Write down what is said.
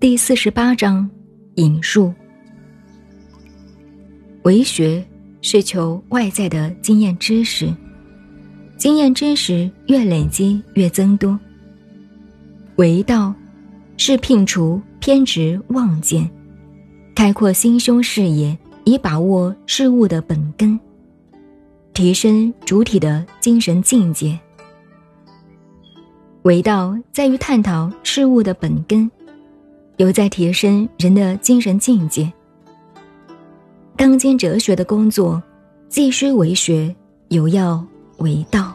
第四十八章引述。为学是求外在的经验知识，经验知识越累积越增多。为道是摒除偏执妄见，开阔心胸视野，以把握事物的本根，提升主体的精神境界。为道在于探讨事物的本根，有在提升人的精神境界。当今哲学的工作，既需为学，有要为道。